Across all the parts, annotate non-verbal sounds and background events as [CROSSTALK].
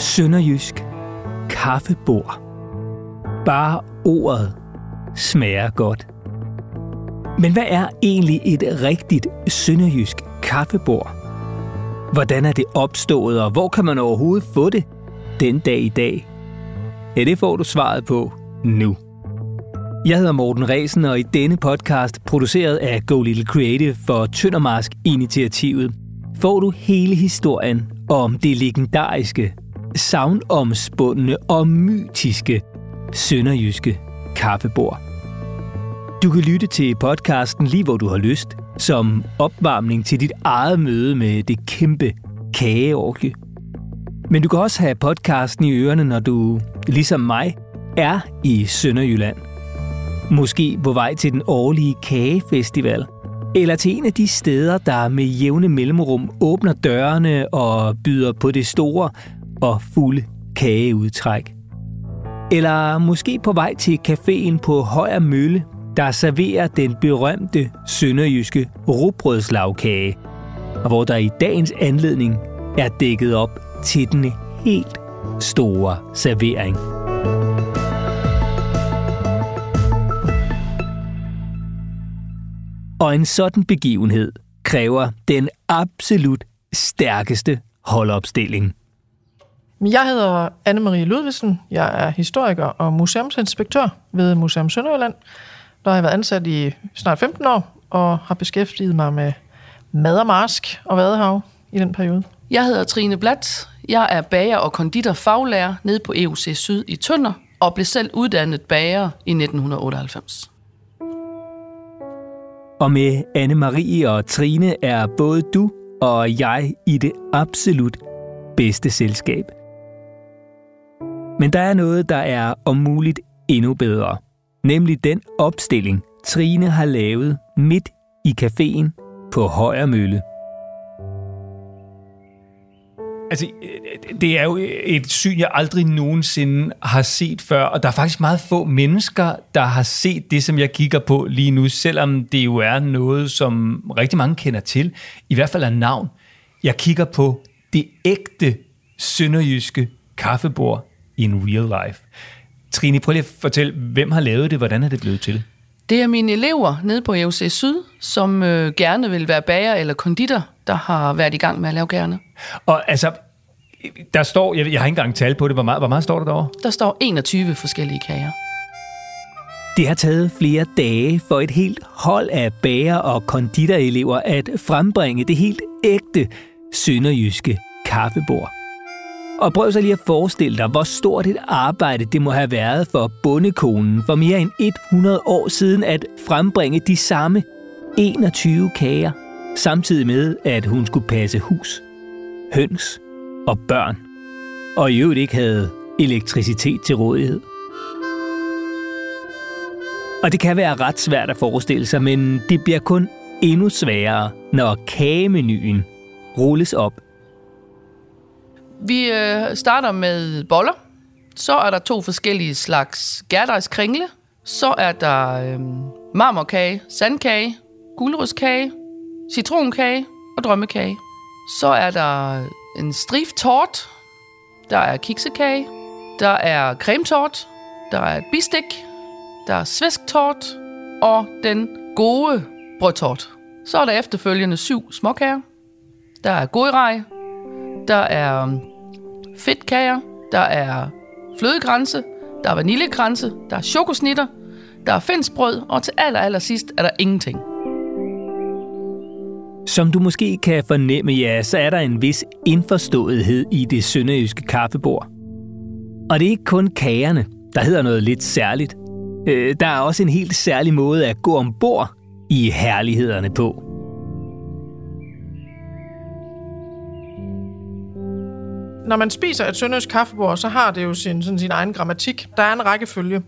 Sønderjysk kaffebord. Bare ordet smager godt. Men hvad er egentlig et rigtigt sønderjysk kaffebord? Hvordan er det opstået, og hvor kan man overhovedet få det den dag i dag? Ja, det får du svaret på nu. Jeg hedder Morten Resen, og i denne podcast, produceret af Go Little Creative for Tøndermarsk Initiativet, får du hele historien om det legendariske, savnomspundne og mytiske sønderjyske kaffebord. Du kan lytte til podcasten lige hvor du har lyst, som opvarmning til dit eget møde med det kæmpe kageorgie. Men du kan også have podcasten i ørerne, når du, ligesom mig, er i Sønderjylland. Måske på vej til den årlige kagefestival, eller til en af de steder, der med jævne mellemrum åbner dørene og byder på det store og fulde kageudtræk. Eller måske på vej til caféen på Højer Mølle, der serverer den berømte sønderjyske rugbrødslagkage, og hvor der i dagens anledning er dækket op til den helt store servering. Og en sådan begivenhed kræver den absolut stærkeste holdopstilling. Jeg hedder Anne-Marie Ludvigsen. Jeg er historiker og museumsinspektør ved Museum Sønderjylland. Der har jeg været ansat i snart 15 år og har beskæftiget mig med mad og marsk og vadehav i den periode. Jeg hedder Trine Blatt. Jeg er bager og konditor faglærer nede på EUC Syd i Tønder og blev selv uddannet bager i 1998. Og med Anne-Marie og Trine er både du og jeg i det absolut bedste selskab. Men der er noget, der er om muligt endnu bedre. Nemlig den opstilling, Trine har lavet midt i caféen på Højer Mølle. Altså, det er jo et syn, jeg aldrig nogensinde har set før, og der er faktisk meget få mennesker, der har set det, som jeg kigger på lige nu, selvom det jo er noget, som rigtig mange kender til, i hvert fald af navn. Jeg kigger på det ægte sønderjyske kaffebord in real life. Trine, prøv lige at fortælle, hvem har lavet det, hvordan er det blevet til? Det er mine elever nede på EUC Syd, som øh, gerne vil være bager eller konditor, der har været i gang med at lave gerne. Og altså, der står, jeg, jeg har ikke engang tal på det, hvor meget, hvor meget står der derovre? Der står 21 forskellige kager. Det har taget flere dage for et helt hold af bager og konditorelever at frembringe det helt ægte sønderjyske kaffebord. Og prøv så lige at forestille dig, hvor stort et arbejde det må have været for bondekonen for mere end 100 år siden at frembringe de samme 21 kager, samtidig med, at hun skulle passe hus, høns og børn, og i øvrigt ikke havde elektricitet til rådighed. Og det kan være ret svært at forestille sig, men det bliver kun endnu sværere, når kagemenuen rulles op vi øh, starter med boller. Så er der to forskellige slags gærdejskringle. Så er der øh, marmorkage, sandkage, guldrødskage, citronkage og drømmekage. Så er der en striftort. Der er kiksekage. Der er cremetort. Der er et bistik. Der er svæsktort. Og den gode brødtort. Så er der efterfølgende syv småkager. Der er godrej. Der er fedtkager, der er flødegrænse, der er vaniljekranse, der er chokosnitter, der er finsbrød, og til aller, aller sidst er der ingenting. Som du måske kan fornemme, ja, så er der en vis indforståethed i det sønderjyske kaffebord. Og det er ikke kun kagerne, der hedder noget lidt særligt. Øh, der er også en helt særlig måde at gå ombord i herlighederne på. Når man spiser et sønderjysk kaffebord, så har det jo sin, sådan sin egen grammatik. Der er en rækkefølge.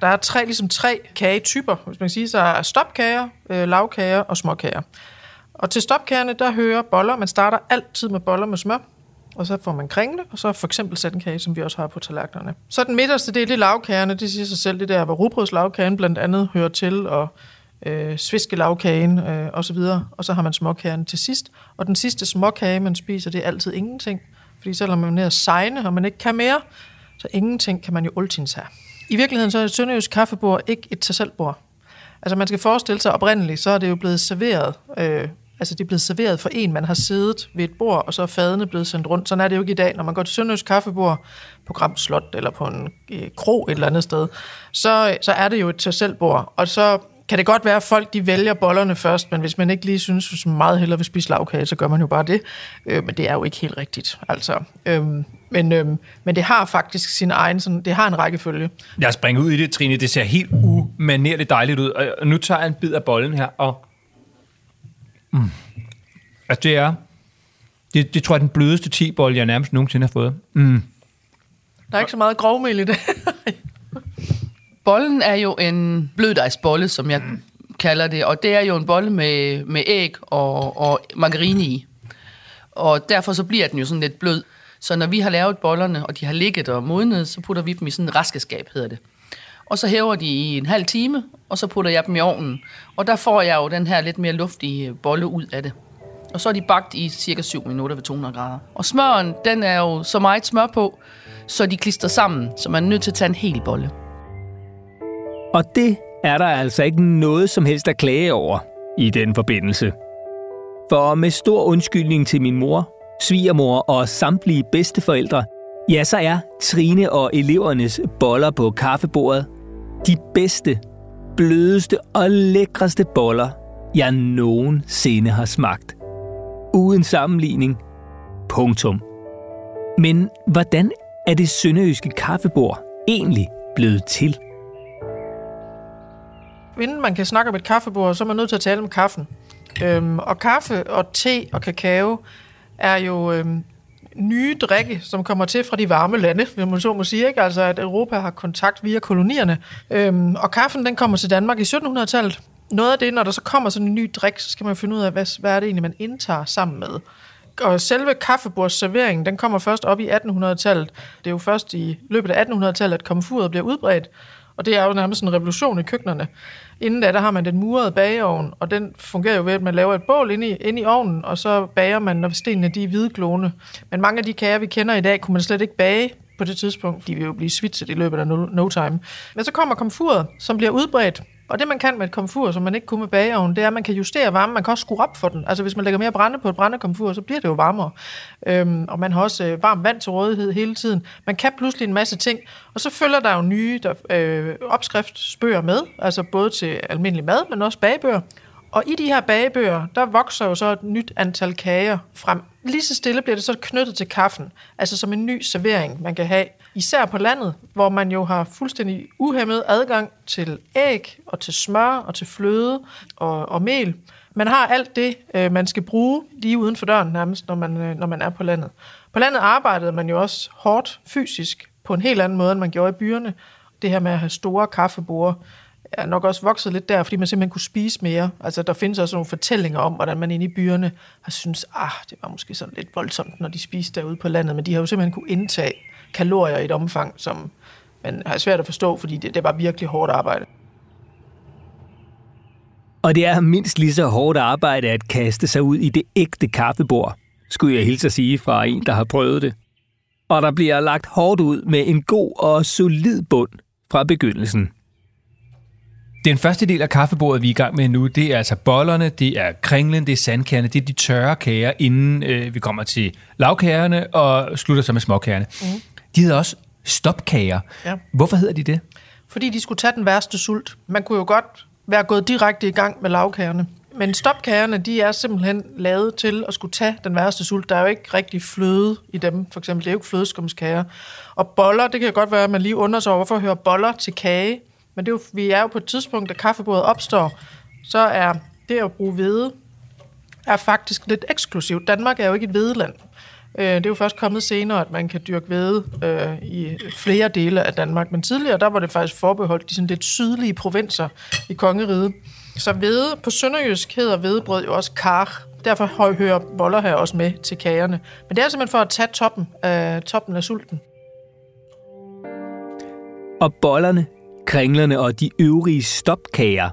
Der er tre, ligesom tre kagetyper, hvis man kan sige. Så er stopkager, øh, lavkager og småkager. Og til stopkagerne, der hører boller. Man starter altid med boller med smør. Og så får man kringle, og så for eksempel sandkage, som vi også har på tallerkenerne. Så den midterste del, det er lavkagerne. Det siger sig selv, det der, hvor rugbrødslagkagen blandt andet hører til, og øh, sviskelavkagen øh, og så videre. Og så har man småkagerne til sidst. Og den sidste småkage, man spiser, det er altid ingenting fordi selvom man er nede at sejne, og man ikke kan mere, så ingenting kan man jo altid have. I virkeligheden så er et sønderjysk kaffebord ikke et tag selv bord. Altså man skal forestille sig oprindeligt, så er det jo blevet serveret, øh, altså det er blevet serveret for en, man har siddet ved et bord, og så er fadene blevet sendt rundt. Sådan er det jo ikke i dag. Når man går til Sønderjysk kaffebord på Gram Slot eller på en øh, kro et eller andet sted, så, så er det jo et til-selv bord. Og så kan det godt være, at folk de vælger bollerne først, men hvis man ikke lige synes, at man meget hellere vil spise lavkage, så gør man jo bare det. Øh, men det er jo ikke helt rigtigt. Altså, øh, men, øh, men det har faktisk sin egen, sådan, det har en rækkefølge. Jeg springer ud i det, Trine. Det ser helt umanerligt dejligt ud. Og nu tager jeg en bid af bollen her, og... Mm. Altså, det er... Det, det tror jeg er den blødeste te-bolle, jeg nærmest nogensinde har fået. Mm. Der er ikke så meget grovmel i det. [LAUGHS] Bollen er jo en bløddejsbolle, som jeg mm. kalder det, og det er jo en bolle med, med æg og, og margarine i. Og derfor så bliver den jo sådan lidt blød. Så når vi har lavet bollerne, og de har ligget og modnet, så putter vi dem i sådan en raskeskab, hedder det. Og så hæver de i en halv time, og så putter jeg dem i ovnen. Og der får jeg jo den her lidt mere luftige bolle ud af det. Og så er de bagt i cirka 7 minutter ved 200 grader. Og smøren, den er jo så meget smør på, så de klister sammen, så man er nødt til at tage en hel bolle. Og det er der altså ikke noget som helst at klage over i den forbindelse. For med stor undskyldning til min mor, svigermor og samtlige bedsteforældre, ja, så er Trine og elevernes boller på kaffebordet de bedste, blødeste og lækreste boller, jeg nogensinde har smagt. Uden sammenligning. Punktum. Men hvordan er det sønderjyske kaffebord egentlig blevet til? Inden man kan snakke om et kaffebord, så er man nødt til at tale om kaffen. Øhm, og kaffe og te og kakao er jo øhm, nye drikke, som kommer til fra de varme lande, hvis man så må sige, ikke? Altså, at Europa har kontakt via kolonierne. Øhm, og kaffen, den kommer til Danmark i 1700-tallet. Noget af det, når der så kommer sådan en ny drik, så skal man finde ud af, hvad, hvad er det egentlig, man indtager sammen med. Og selve kaffebordsserveringen, den kommer først op i 1800-tallet. Det er jo først i løbet af 1800-tallet, at komfuret bliver udbredt. Og det er jo nærmest en revolution i køkkenerne. Inden da, der har man den murede bageovn, og den fungerer jo ved, at man laver et bål inde i, inde i ovnen, og så bager man, når stenene de er hvidglående. Men mange af de kager, vi kender i dag, kunne man slet ikke bage på det tidspunkt. De vil jo blive svitset i løbet af no, no time. Men så kommer komfuret, som bliver udbredt og det man kan med et komfur, som man ikke kunne med bageovnen, det er, at man kan justere varmen. Man kan også skrue op for den. Altså hvis man lægger mere brænde på et brændekomfur, så bliver det jo varmere. Øhm, og man har også øh, varmt vand til rådighed hele tiden. Man kan pludselig en masse ting. Og så følger der jo nye der, øh, opskriftsbøger med, altså både til almindelig mad, men også bagebøger. Og i de her bagebøger, der vokser jo så et nyt antal kager frem. Lige så stille bliver det så knyttet til kaffen, altså som en ny servering, man kan have. Især på landet, hvor man jo har fuldstændig uhemmet adgang til æg og til smør og til fløde og, og mel. Man har alt det, øh, man skal bruge lige uden for døren nærmest, når man, øh, når man er på landet. På landet arbejdede man jo også hårdt fysisk på en helt anden måde, end man gjorde i byerne. Det her med at have store kaffeborde, er nok også vokset lidt der, fordi man simpelthen kunne spise mere. Altså, der findes også nogle fortællinger om, hvordan man inde i byerne har synes, ah, det var måske sådan lidt voldsomt, når de spiste derude på landet, men de har jo simpelthen kunne indtage kalorier i et omfang, som man har svært at forstå, fordi det, det var virkelig hårdt arbejde. Og det er mindst lige så hårdt arbejde at kaste sig ud i det ægte kaffebord, skulle jeg hilse at sige fra en, der har prøvet det. Og der bliver lagt hårdt ud med en god og solid bund fra begyndelsen. Den første del af kaffebordet, vi er i gang med nu, det er altså bollerne, det er kringlen, det er sandkagerne, det er de tørre kager, inden øh, vi kommer til lavkagerne og slutter så med småkagerne. Mm. De hedder også stopkager. Ja. Hvorfor hedder de det? Fordi de skulle tage den værste sult. Man kunne jo godt være gået direkte i gang med lavkagerne. Men stopkagerne, de er simpelthen lavet til at skulle tage den værste sult. Der er jo ikke rigtig fløde i dem, for eksempel. Det er jo ikke flødeskumskager. Og boller, det kan godt være, at man lige undrer sig over, hvorfor hører boller til kage. Men det er jo, vi er jo på et tidspunkt, da kaffebordet opstår, så er det at bruge hvede er faktisk lidt eksklusivt. Danmark er jo ikke et hvedeland. Øh, det er jo først kommet senere, at man kan dyrke hvede øh, i flere dele af Danmark. Men tidligere, der var det faktisk forbeholdt de sådan lidt sydlige provinser i kongeriget. Så hvede på sønderjysk hedder hvedebrød jo også kar. Derfor hører boller her også med til kagerne. Men det er simpelthen for at tage toppen øh, toppen af sulten. Og bollerne, kringlerne og de øvrige stopkager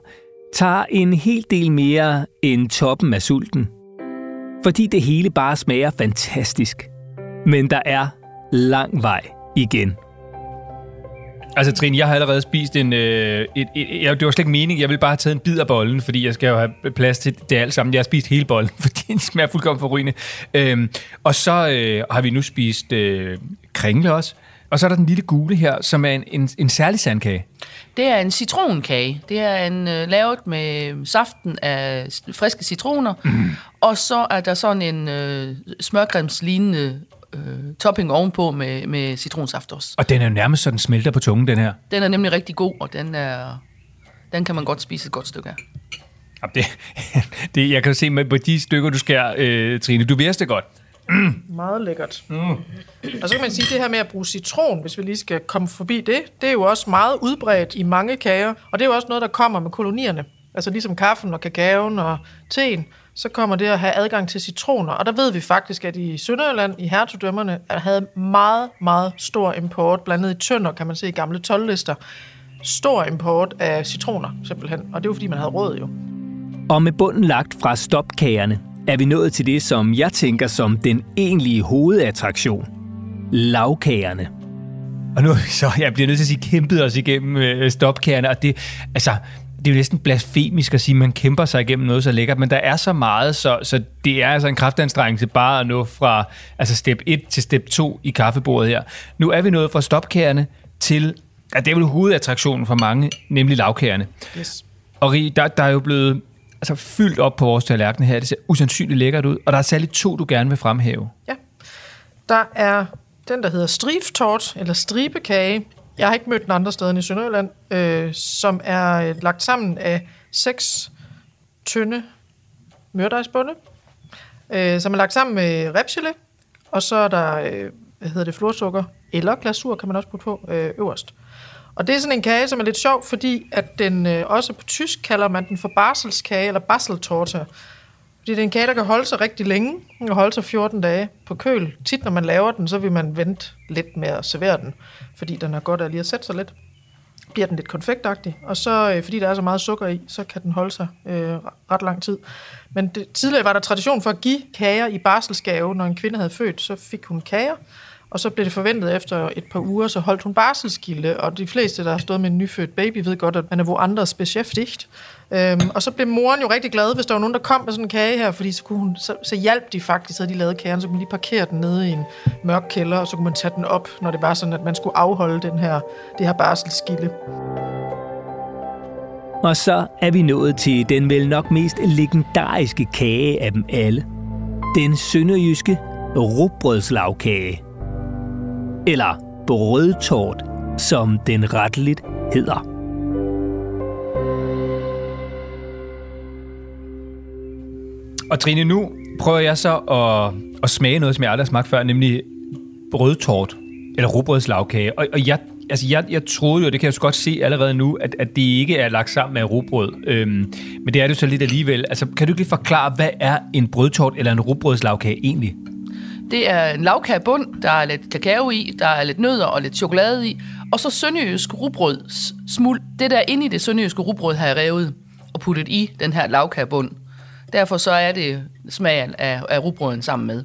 tager en hel del mere end toppen af sulten. Fordi det hele bare smager fantastisk. Men der er lang vej igen. Altså, Trine, jeg har allerede spist en... Øh, et, et, et, det var slet ikke meningen. Jeg vil bare have taget en bid af bollen, fordi jeg skal jo have plads til det alt sammen. Jeg har spist hele bollen, [LAUGHS] fordi den smager fuldkommen forrygende. Øhm, og så øh, har vi nu spist øh, kringle også. Og så er der den lille gule her, som er en, en, en særlig sandkage. Det er en citronkage. Det er en øh, lavet med saften af friske citroner. Mm. Og så er der sådan en øh, smørcremslignende øh, topping ovenpå med, med citronsaft også. Og den er jo nærmest så den smelter på tungen, den her. Den er nemlig rigtig god, og den, er, den kan man godt spise et godt stykke af. Jamen, Det, [LAUGHS] det, jeg kan se med på de stykker, du skærer, øh, Trine. Du vidste det godt. Meget lækkert. Mm. Og så kan man sige, at det her med at bruge citron, hvis vi lige skal komme forbi det, det er jo også meget udbredt i mange kager. Og det er jo også noget, der kommer med kolonierne. Altså ligesom kaffen og kakaoen og teen, så kommer det at have adgang til citroner. Og der ved vi faktisk, at i Sønderjylland, i hertugdømmerne, at havde meget, meget stor import, blandt andet i tønder, kan man se i gamle 12-lister. Stor import af citroner, simpelthen. Og det er jo, fordi man havde råd jo. Og med bunden lagt fra stopkagerne, er vi nået til det, som jeg tænker som den egentlige hovedattraktion. Lavkagerne. Og nu er [LAUGHS] så, jeg bliver nødt til at sige, kæmpet os igennem øh, stopkagerne, og det, altså, det er jo næsten blasfemisk at sige, at man kæmper sig igennem noget så lækkert, men der er så meget, så, så det er altså en kraftanstrengelse bare at nå fra altså step 1 til step 2 i kaffebordet her. Nu er vi nået fra stopkagerne til, at det er vel hovedattraktionen for mange, nemlig lavkagerne. Yes. Og Rie, der, der er jo blevet altså, fyldt op på vores tallerken her. Det ser usandsynligt lækkert ud, og der er særligt to, du gerne vil fremhæve. Ja. Der er den, der hedder striftort, eller stribekage. Jeg har ikke mødt den andre steder end i Sønderjylland, øh, som er øh, lagt sammen af seks tynde mørdejsbunde, øh, som er lagt sammen med repsile, og så er der, øh, hvad hedder det, florsukker, eller glasur kan man også putte på øh, øverst. Og det er sådan en kage, som er lidt sjov, fordi at den øh, også på tysk kalder man den for barselskage, eller baseltorte. Fordi det er en kage, der kan holde sig rigtig længe. Den kan holde sig 14 dage på køl. Tit, når man laver den, så vil man vente lidt med at servere den, fordi den er godt at lige at sætte sig lidt. Bliver den lidt konfektagtig, og så, øh, fordi der er så meget sukker i, så kan den holde sig øh, ret lang tid. Men det, tidligere var der tradition for at give kager i barselsgave. Når en kvinde havde født, så fik hun kager, og så blev det forventet efter et par uger, så holdt hun barselskilde, og de fleste, der har stået med en nyfødt baby, ved godt, at man er hvor andres beskæftigt. Øhm, og så blev moren jo rigtig glad, hvis der var nogen, der kom med sådan en kage her, fordi så, kunne hun, så, så hjalp de faktisk, så havde de lavet kagen, så kunne man lige parkere den nede i en mørk kælder, og så kunne man tage den op, når det var sådan, at man skulle afholde den her, det her barselskilde. Og så er vi nået til den vel nok mest legendariske kage af dem alle. Den sønderjyske rugbrødslagkage. Eller brødtort, som den retteligt hedder. Og Trine, nu prøver jeg så at, at smage noget, som jeg aldrig har smagt før, nemlig brødtort, eller rugbrødslagkage. Og, og jeg, altså jeg, jeg troede jo, det kan jeg jo godt se allerede nu, at, at det ikke er lagt sammen med rugbrød. Øhm, men det er det så lidt alligevel. Altså, kan du ikke lige forklare, hvad er en brødtort eller en rugbrødslagkage egentlig? Det er en lavkagebund, der er lidt kakao i, der er lidt nødder og lidt chokolade i, og så sønderjysk rugbrød smuld. Det der inde i det sønderjyske rugbrød har jeg revet og puttet i den her lavkagebund. Derfor så er det smagen af, af rugbrøden sammen med.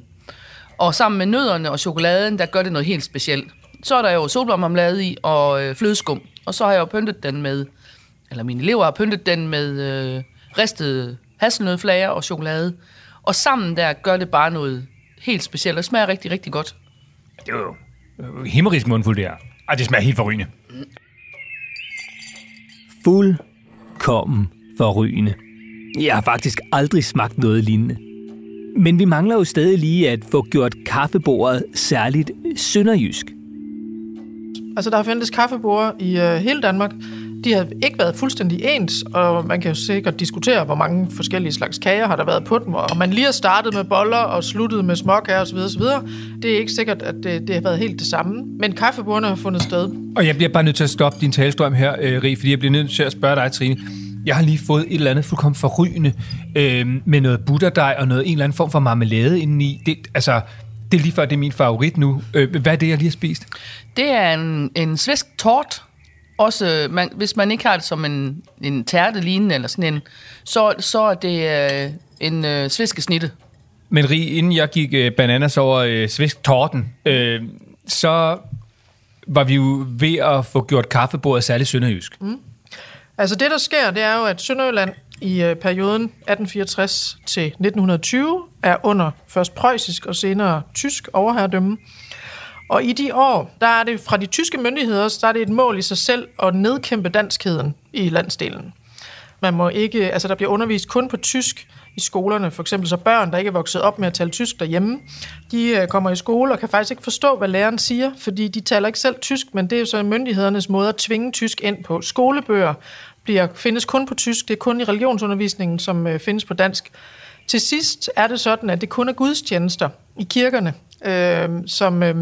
Og sammen med nødderne og chokoladen, der gør det noget helt specielt. Så er der jo solblommarmelade i og øh, flødeskum. Og så har jeg jo pyntet den med, eller mine elever har pyntet den med øh, ristede hasselnødflager og chokolade. Og sammen der gør det bare noget helt specielt, og smager rigtig, rigtig godt. Det er jo himmerisk mundfuld, det her. Ej, det smager helt forrygende. Fuldkommen forrygende. Jeg har faktisk aldrig smagt noget lignende. Men vi mangler jo stadig lige at få gjort kaffebordet særligt sønderjysk. Altså, der har fandtes kaffebord i øh, hele Danmark. De har ikke været fuldstændig ens, og man kan jo sikkert diskutere, hvor mange forskellige slags kager har der været på dem. Og man lige har startet med boller og sluttet med småkager osv. osv. Det er ikke sikkert, at det, det har været helt det samme. Men kaffebordene har fundet sted. Og jeg bliver bare nødt til at stoppe din talestrøm her, øh, Rie, fordi jeg bliver nødt til at spørge dig, Trine. Jeg har lige fået et eller andet fuldkommen forrygende øh, med noget butterdej og noget en eller anden form for marmelade indeni. Det, altså, det er lige før, det er min favorit nu. Øh, hvad er det, jeg lige har spist? Det er en, en svensk tort. Også, man, hvis man ikke har det som en, en tærte lignende eller sådan en, så, så er det øh, en øh, svenske snitte. Men Rig, inden jeg gik øh, bananas over øh, svensk torden, øh, så var vi jo ved at få gjort kaffebordet særligt sønderjysk. Mm. Altså det, der sker, det er jo, at Sønderjylland i øh, perioden 1864 til 1920 er under først preussisk og senere tysk overherredømme. Og i de år, der er det fra de tyske myndigheder, der er det et mål i sig selv at nedkæmpe danskheden i landsdelen. Man må ikke, altså der bliver undervist kun på tysk i skolerne. For eksempel så børn, der ikke er vokset op med at tale tysk derhjemme, de øh, kommer i skole og kan faktisk ikke forstå, hvad læreren siger, fordi de taler ikke selv tysk, men det er jo så myndighedernes måde at tvinge tysk ind på. Skolebøger bliver, findes kun på tysk, det er kun i religionsundervisningen, som øh, findes på dansk. Til sidst er det sådan, at det kun er gudstjenester i kirkerne, øh, som, øh,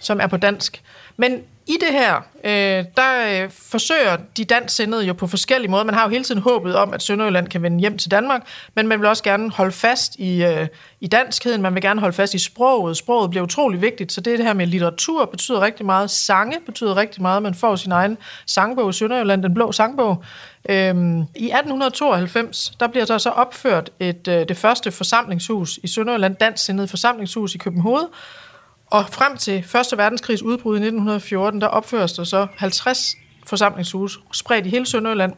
som er på dansk. Men i det her, øh, der øh, forsøger de dansksindede jo på forskellige måder. Man har jo hele tiden håbet om, at Sønderjylland kan vende hjem til Danmark, men man vil også gerne holde fast i, øh, i danskheden. Man vil gerne holde fast i sproget. Sproget bliver utrolig vigtigt, så det, det her med litteratur betyder rigtig meget. Sange betyder rigtig meget. Man får sin egen sangbog i Sønderjylland, den blå sangbog. Øhm, I 1892, der bliver der så opført et, øh, det første forsamlingshus i Sønderjylland, dansksindede forsamlingshus i København, og frem til 1. verdenskrigs udbrud i 1914, der opføres der så 50 forsamlingshuse spredt i hele Sønderjylland.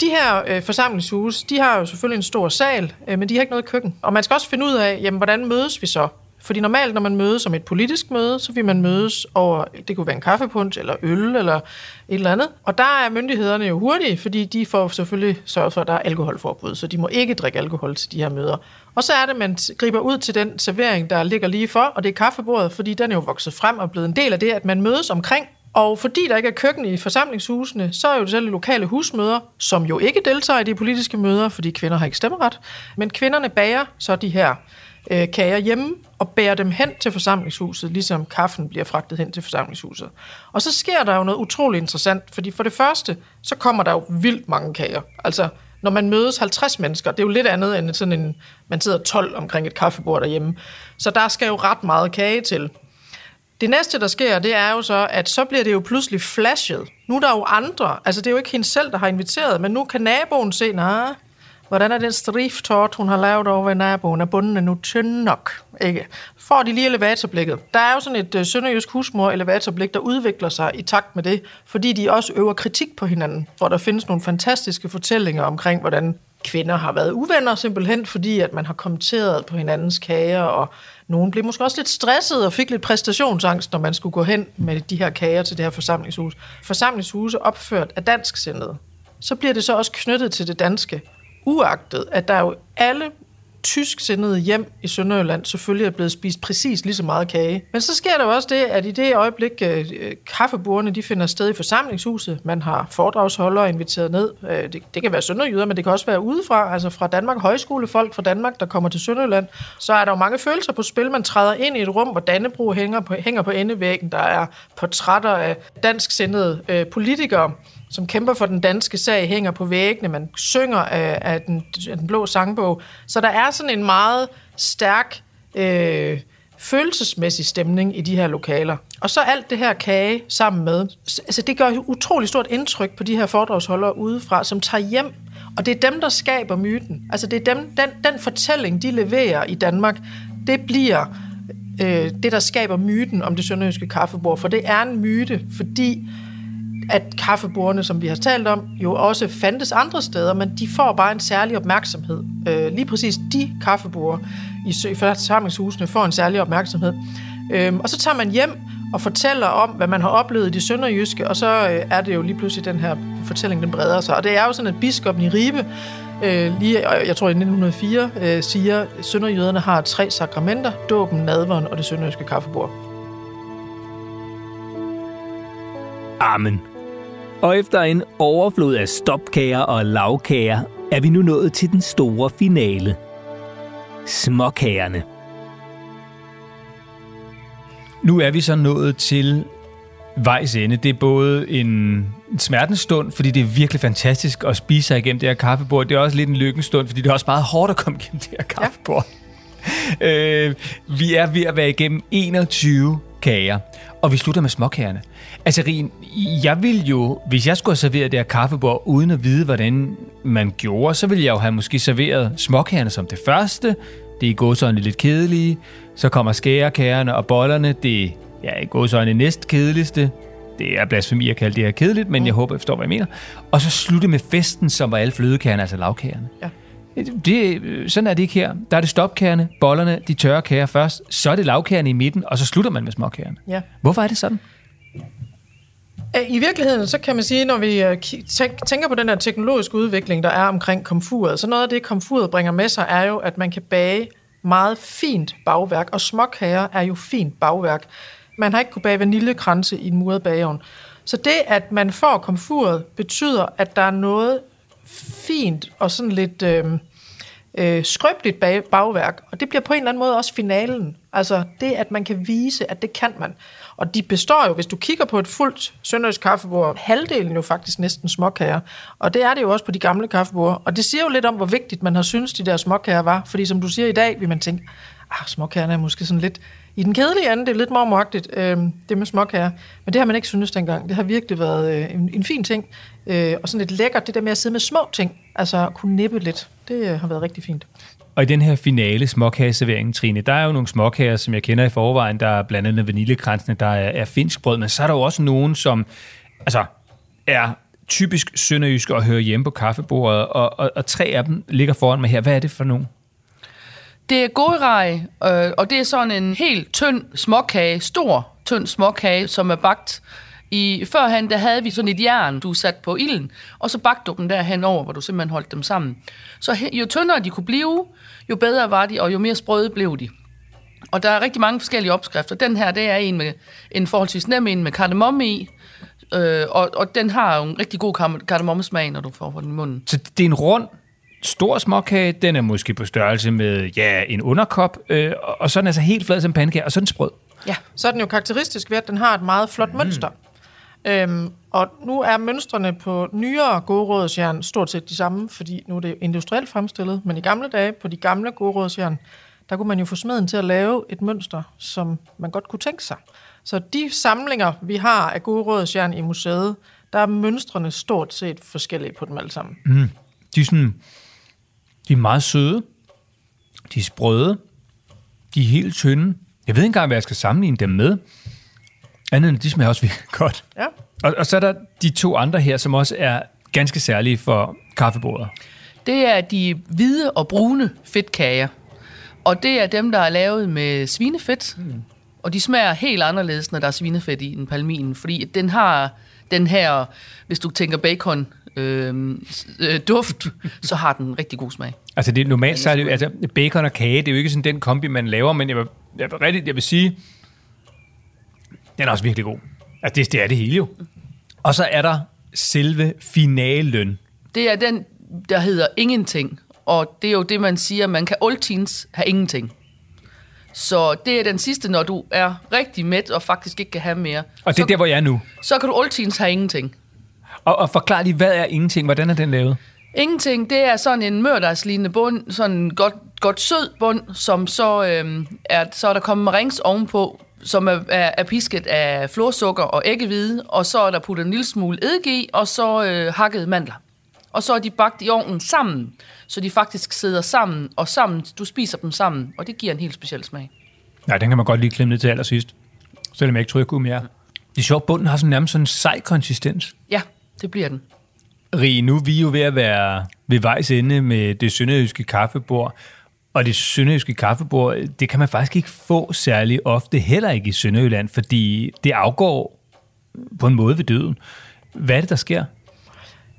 De her øh, forsamlingshuse, de har jo selvfølgelig en stor sal, øh, men de har ikke noget køkken. Og man skal også finde ud af, jamen, hvordan mødes vi så? Fordi normalt, når man mødes som et politisk møde, så vil man mødes over, det kunne være en kaffepunch eller øl eller et eller andet. Og der er myndighederne jo hurtige, fordi de får selvfølgelig sørget for, at der er alkoholforbud, så de må ikke drikke alkohol til de her møder. Og så er det, man griber ud til den servering, der ligger lige for, og det er kaffebordet, fordi den er jo vokset frem og blevet en del af det, at man mødes omkring og fordi der ikke er køkken i forsamlingshusene, så er jo det selv lokale husmøder, som jo ikke deltager i de politiske møder, fordi kvinder har ikke stemmeret. Men kvinderne bager så de her øh, kager hjemme og bærer dem hen til forsamlingshuset, ligesom kaffen bliver fragtet hen til forsamlingshuset. Og så sker der jo noget utroligt interessant, fordi for det første, så kommer der jo vildt mange kager. Altså, når man mødes 50 mennesker, det er jo lidt andet end sådan en, man sidder 12 omkring et kaffebord derhjemme. Så der skal jo ret meget kage til. Det næste, der sker, det er jo så, at så bliver det jo pludselig flashet. Nu er der jo andre, altså det er jo ikke hende selv, der har inviteret, men nu kan naboen se, nej, hvordan er den striftort, hun har lavet over ved naboen, er bunden nu tynd nok? Ikke? Får de lige elevatorblikket. Der er jo sådan et uh, sønderjysk husmor elevatorblik, der udvikler sig i takt med det, fordi de også øver kritik på hinanden, hvor der findes nogle fantastiske fortællinger omkring, hvordan kvinder har været uvenner simpelthen, fordi at man har kommenteret på hinandens kager, og nogen blev måske også lidt stresset og fik lidt præstationsangst, når man skulle gå hen med de her kager til det her forsamlingshus. Forsamlingshuse opført af dansk sindet. Så bliver det så også knyttet til det danske, uagtet at der er jo alle tysksindede hjem i Sønderjylland selvfølgelig er blevet spist præcis lige så meget kage. Men så sker der jo også det, at i det øjeblik øh, øh kaffebordene de finder sted i forsamlingshuset, man har foredragsholdere inviteret ned. Øh, det, det kan være sønderjyder, men det kan også være udefra, altså fra Danmark, højskolefolk fra Danmark, der kommer til Sønderjylland. Så er der jo mange følelser på spil. Man træder ind i et rum, hvor Dannebro hænger på, hænger på endevæggen. Der er portrætter af dansksindede øh, politikere som kæmper for den danske sag, hænger på væggene, man synger af, af, den, af den blå sangbog. Så der er sådan en meget stærk øh, følelsesmæssig stemning i de her lokaler. Og så alt det her kage sammen med, altså det gør et utroligt stort indtryk på de her foredragsholdere udefra, som tager hjem, og det er dem, der skaber myten. Altså det er dem, den, den fortælling, de leverer i Danmark, det bliver øh, det, der skaber myten om det sønderjyske kaffebord, for det er en myte, fordi at kaffebordene, som vi har talt om, jo også fandtes andre steder, men de får bare en særlig opmærksomhed. Øh, lige præcis de kaffebord i, i forsamlingshusene får en særlig opmærksomhed. Øh, og så tager man hjem og fortæller om, hvad man har oplevet i det sønderjyske, og så øh, er det jo lige pludselig den her fortælling, den breder sig. Og det er jo sådan, at biskoppen i Ribe, øh, lige, jeg tror i 1904, øh, siger, at sønderjyderne har tre sakramenter, dåben, nadveren og det sønderjyske kaffebord. Amen. Og efter en overflod af stopkager og lavkager, er vi nu nået til den store finale. Småkagerne. Nu er vi så nået til vejs ende. Det er både en smertens stund, fordi det er virkelig fantastisk at spise sig igennem det her kaffebord. Det er også lidt en lykkens stund, fordi det er også meget hårdt at komme igennem det her kaffebord. Ja. øh, vi er ved at være igennem 21 kager, og vi slutter med småkagerne. Altså, Rien, jeg vil jo, hvis jeg skulle have serveret det her kaffebord, uden at vide, hvordan man gjorde, så ville jeg jo have måske serveret småkagerne som det første, det er i godsøjne lidt kedelige. Så kommer skærekærerne og bollerne, det er i godsøjne næst kedeligste. Det er blasfemi at kalde det her kedeligt, men jeg håber, jeg forstår, hvad jeg mener. Og så slutte med festen, som var alle flødekærne, altså lavkagerne. Ja. Det, sådan er det ikke her. Der er det stopkærne, bollerne, de tørre kager først, så er det lavkærne i midten, og så slutter man med småkagerne. Ja. Hvorfor er det sådan? Øh, I virkeligheden, så kan man sige, når vi øh, tænker på den her teknologiske udvikling, der er omkring komfuret, så noget af det, komfuret bringer med sig, er jo, at man kan bage meget fint bagværk, og småkager er jo fint bagværk. Man har ikke kunne bage vaniljekranse i en muret bageovn. Så det, at man får komfuret, betyder, at der er noget fint og sådan lidt øh, øh, skrøbeligt bag, bagværk, og det bliver på en eller anden måde også finalen. Altså det, at man kan vise, at det kan man. Og de består jo, hvis du kigger på et fuldt sønderjysk kaffebord, halvdelen jo faktisk næsten småkager. Og det er det jo også på de gamle kaffebord. Og det siger jo lidt om, hvor vigtigt man har synes de der småkager var. Fordi som du siger i dag, vil man tænke, ah, småkagerne er måske sådan lidt i den kedelige ende, det er lidt mormoragtigt, øh, det med småkager. Men det har man ikke syntes dengang. Det har virkelig været øh, en, en fin ting. Øh, og sådan lidt lækkert, det der med at sidde med små ting. Altså kunne nippe lidt. Det øh, har været rigtig fint. Og i den her finale småkageservering, Trine, der er jo nogle småkager, som jeg kender i forvejen. Der er blandt andet vaniljekransene, der er, er finsk brød, men så er der jo også nogen, som altså, er typisk sønderjyske og hører hjemme på kaffebordet, og, og, og tre af dem ligger foran mig her. Hvad er det for nogen? Det er godrej, øh, og det er sådan en helt tynd småkage, stor tynd småkage, som er bagt i førhen, der havde vi sådan et jern, du satte på ilden, og så bagte du dem derhen over, hvor du simpelthen holdt dem sammen. Så jo tyndere de kunne blive, jo bedre var de, og jo mere sprøde blev de. Og der er rigtig mange forskellige opskrifter. Den her, det er en med en forholdsvis nem en med kardemomme i, øh, og, og den har jo en rigtig god kardemommesmag, når du får den i munden. Så det er en rund, stor småkage. Den er måske på størrelse med ja, en underkop, øh, og- så er den altså helt flad som pandekage, og så er den sprød. Ja. så er den jo karakteristisk ved, at den har et meget flot mm. mønster. Øhm, og nu er mønstrene på nyere godrådsjern stort set de samme, fordi nu er det industrielt fremstillet, men i gamle dage, på de gamle godrådsjern, der kunne man jo få smeden til at lave et mønster, som man godt kunne tænke sig. Så de samlinger, vi har af godrådsjern i museet, der er mønstrene stort set forskellige på dem alle sammen. Mm. De er, sådan, de er meget søde. De er sprøde. De er helt tynde. Jeg ved ikke engang, hvad jeg skal sammenligne dem med. Andet end, de smager også virkelig [LAUGHS] godt. Ja. Og, og så er der de to andre her, som også er ganske særlige for kaffebordet. Det er de hvide og brune fedtkager. Og det er dem, der er lavet med svinefedt. Mm. Og de smager helt anderledes, når der er svinefedt i en palmin. Fordi den har den her, hvis du tænker bacon, øh, øh, duft, så har den en rigtig god smag. Altså det, normalt så er det altså bacon og kage, det er jo ikke sådan den kombi, man laver, men jeg vil, jeg vil, rigtig, jeg vil sige, den er også virkelig god. Altså det, det er det hele jo. Og så er der selve finalen. Det er den, der hedder ingenting. Og det er jo det, man siger, man kan altins have ingenting. Så det er den sidste, når du er rigtig mæt og faktisk ikke kan have mere. Og det er så, der, hvor jeg er nu. så kan du altins have ingenting. Og, og forklar lige, hvad er ingenting? Hvordan er den lavet? Ingenting, det er sådan en mørdejslignende bund, sådan en godt, godt sød bund, som så øhm, er, så er der kommet rings ovenpå, som er, er, er pisket af florsukker og æggehvide, og så er der puttet en lille smule eddike i, og så øh, hakket mandler. Og så er de bagt i ovnen sammen, så de faktisk sidder sammen, og sammen, du spiser dem sammen, og det giver en helt speciel smag. Nej, den kan man godt lige klemme ned til allersidst. Selvom jeg ikke tror, jeg kunne mere. Det er sjovt, bunden har sådan nærmest sådan en sej konsistens. Ja, det bliver den. Rie, nu er vi jo ved at være ved vejs ende med det sønderjyske kaffebord. Og det sønderjyske kaffebord, det kan man faktisk ikke få særlig ofte, heller ikke i Sønderjylland, fordi det afgår på en måde ved døden. Hvad er det, der sker?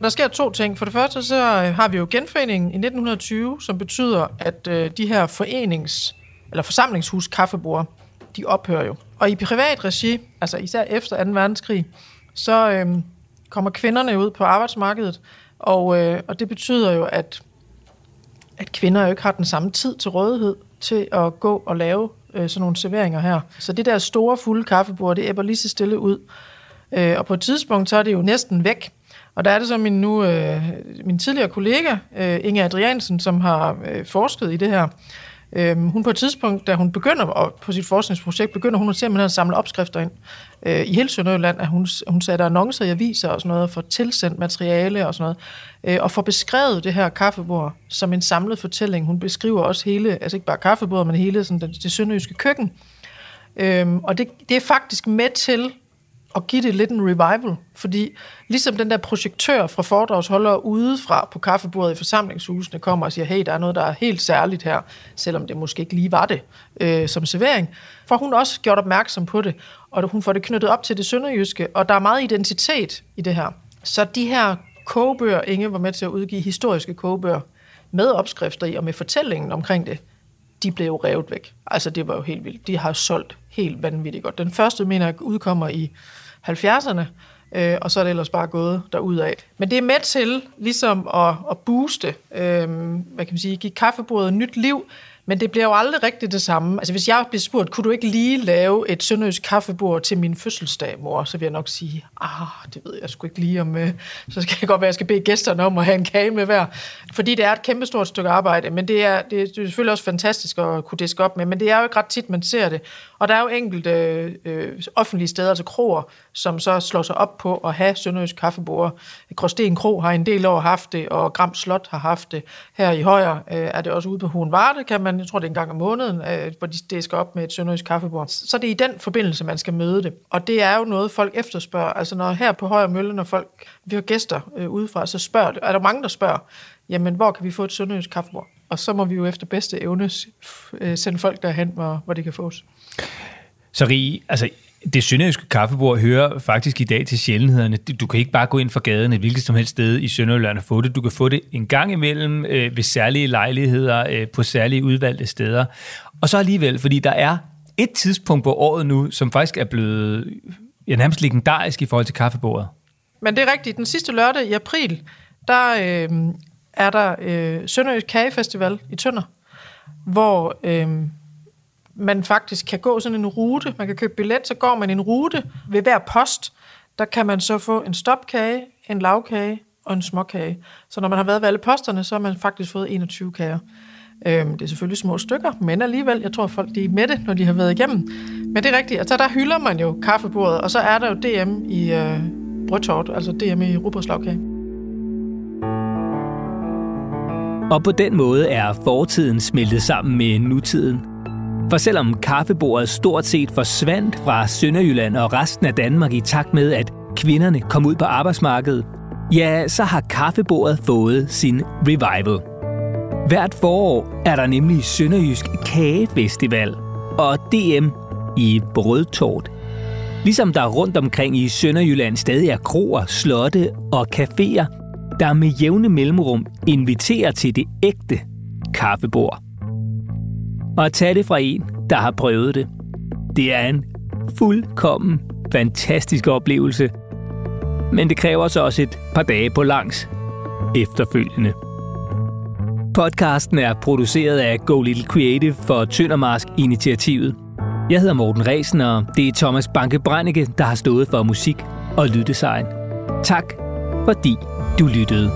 Der sker to ting. For det første så har vi jo genforeningen i 1920, som betyder, at øh, de her forenings- eller forsamlingshus kaffebord, de ophører jo. Og i privat regi, altså især efter 2. verdenskrig, så øh, kommer kvinderne ud på arbejdsmarkedet, og, øh, og det betyder jo, at, at kvinder jo ikke har den samme tid til rådighed til at gå og lave øh, sådan nogle serveringer her. Så det der store fulde kaffebord, det æbber lige så stille ud. Øh, og på et tidspunkt, så er det jo næsten væk. Og der er det så min, nu, øh, min tidligere kollega, øh, Inge Adriansen, som har øh, forsket i det her, Øhm, hun på et tidspunkt, da hun begynder på sit forskningsprojekt, begynder hun simpelthen at samle opskrifter ind øh, i hele Sønderjylland, at hun, hun sætter annoncer i aviser og sådan noget, for tilsendt materiale og sådan noget, øh, og får beskrevet det her kaffebord som en samlet fortælling. Hun beskriver også hele, altså ikke bare kaffebordet, men hele sådan, det, det sønderjyske køkken. Øhm, og det, det er faktisk med til at give det lidt en revival, fordi ligesom den der projektør fra foredragsholdere udefra på kaffebordet i forsamlingshusene kommer og siger, hey, der er noget, der er helt særligt her, selvom det måske ikke lige var det øh, som servering, for hun også gjort opmærksom på det, og hun får det knyttet op til det sønderjyske, og der er meget identitet i det her. Så de her kogebøger, Inge var med til at udgive historiske kogebøger, med opskrifter i og med fortællingen omkring det, de blev jo revet væk. Altså, det var jo helt vildt. De har solgt helt vanvittigt godt. Den første, mener jeg, udkommer i 70'erne, øh, og så er det ellers bare gået af. Men det er med til ligesom at, at booste, øh, hvad kan man sige, give kaffebordet nyt liv, men det bliver jo aldrig rigtigt det samme. Altså hvis jeg bliver spurgt, kunne du ikke lige lave et sønderjysk kaffebord til min fødselsdag, mor? Så vil jeg nok sige, ah, det ved jeg sgu ikke lige om. Øh, så skal jeg godt være, at jeg skal bede gæsterne om at have en kage med hver. Fordi det er et kæmpestort stykke arbejde, men det er, det er selvfølgelig også fantastisk at kunne diske op med, men det er jo ikke ret tit, man ser det. Og der er jo enkelte øh, offentlige steder, altså kroer, som så slår sig op på at have sønderjysk kaffebord. Gråsten Kro har en del år haft det, og Gram Slot har haft det. Her i højre øh, er det også ude på Hohenvarde, kan man, jeg tror det er en gang om måneden, øh, hvor de det skal op med et sønderjysk kaffebord. Så det er i den forbindelse, man skal møde det. Og det er jo noget, folk efterspørger. Altså når her på Højre Mølle, når folk, vi har gæster øh, udefra, så spørger er der mange, der spørger, jamen hvor kan vi få et sønderjysk kaffebord? Og så må vi jo efter bedste evne øh, sende folk derhen, hvor, hvor det kan fås. Så Rie, altså det sønderjyske kaffebord hører faktisk i dag til sjældenhederne. Du kan ikke bare gå ind for gaden et hvilket som helst sted i Sønderjylland og få det. Du kan få det en gang imellem øh, ved særlige lejligheder øh, på særlige udvalgte steder. Og så alligevel, fordi der er et tidspunkt på året nu, som faktisk er blevet ja, nærmest legendarisk i forhold til kaffebordet. Men det er rigtigt. Den sidste lørdag i april, der øh, er der øh, Sønderjysk Kagefestival i Tønder, hvor øh, man faktisk kan gå sådan en rute. Man kan købe billet, så går man en rute ved hver post. Der kan man så få en stopkage, en lavkage og en småkage. Så når man har været ved alle posterne, så har man faktisk fået 21 kager. Øhm, det er selvfølgelig små stykker, men alligevel, jeg tror, folk de er med det, når de har været igennem. Men det er rigtigt, og så der hylder man jo kaffebordet, og så er der jo DM i øh, brødtort, altså DM i rugbrødslagkage. Og på den måde er fortiden smeltet sammen med nutiden – for selvom kaffebordet stort set forsvandt fra Sønderjylland og resten af Danmark i takt med, at kvinderne kom ud på arbejdsmarkedet, ja, så har kaffebordet fået sin revival. Hvert forår er der nemlig Sønderjysk Kagefestival og DM i brødtort. Ligesom der rundt omkring i Sønderjylland stadig er kroer, slotte og caféer, der med jævne mellemrum inviterer til det ægte kaffebord. Og at tage det fra en, der har prøvet det, det er en fuldkommen fantastisk oplevelse. Men det kræver så også et par dage på langs efterfølgende. Podcasten er produceret af Go Little Creative for Tøndermarsk Initiativet. Jeg hedder Morten Resen, og det er Thomas Banke Brændike, der har stået for musik og lyddesign. Tak, fordi du lyttede.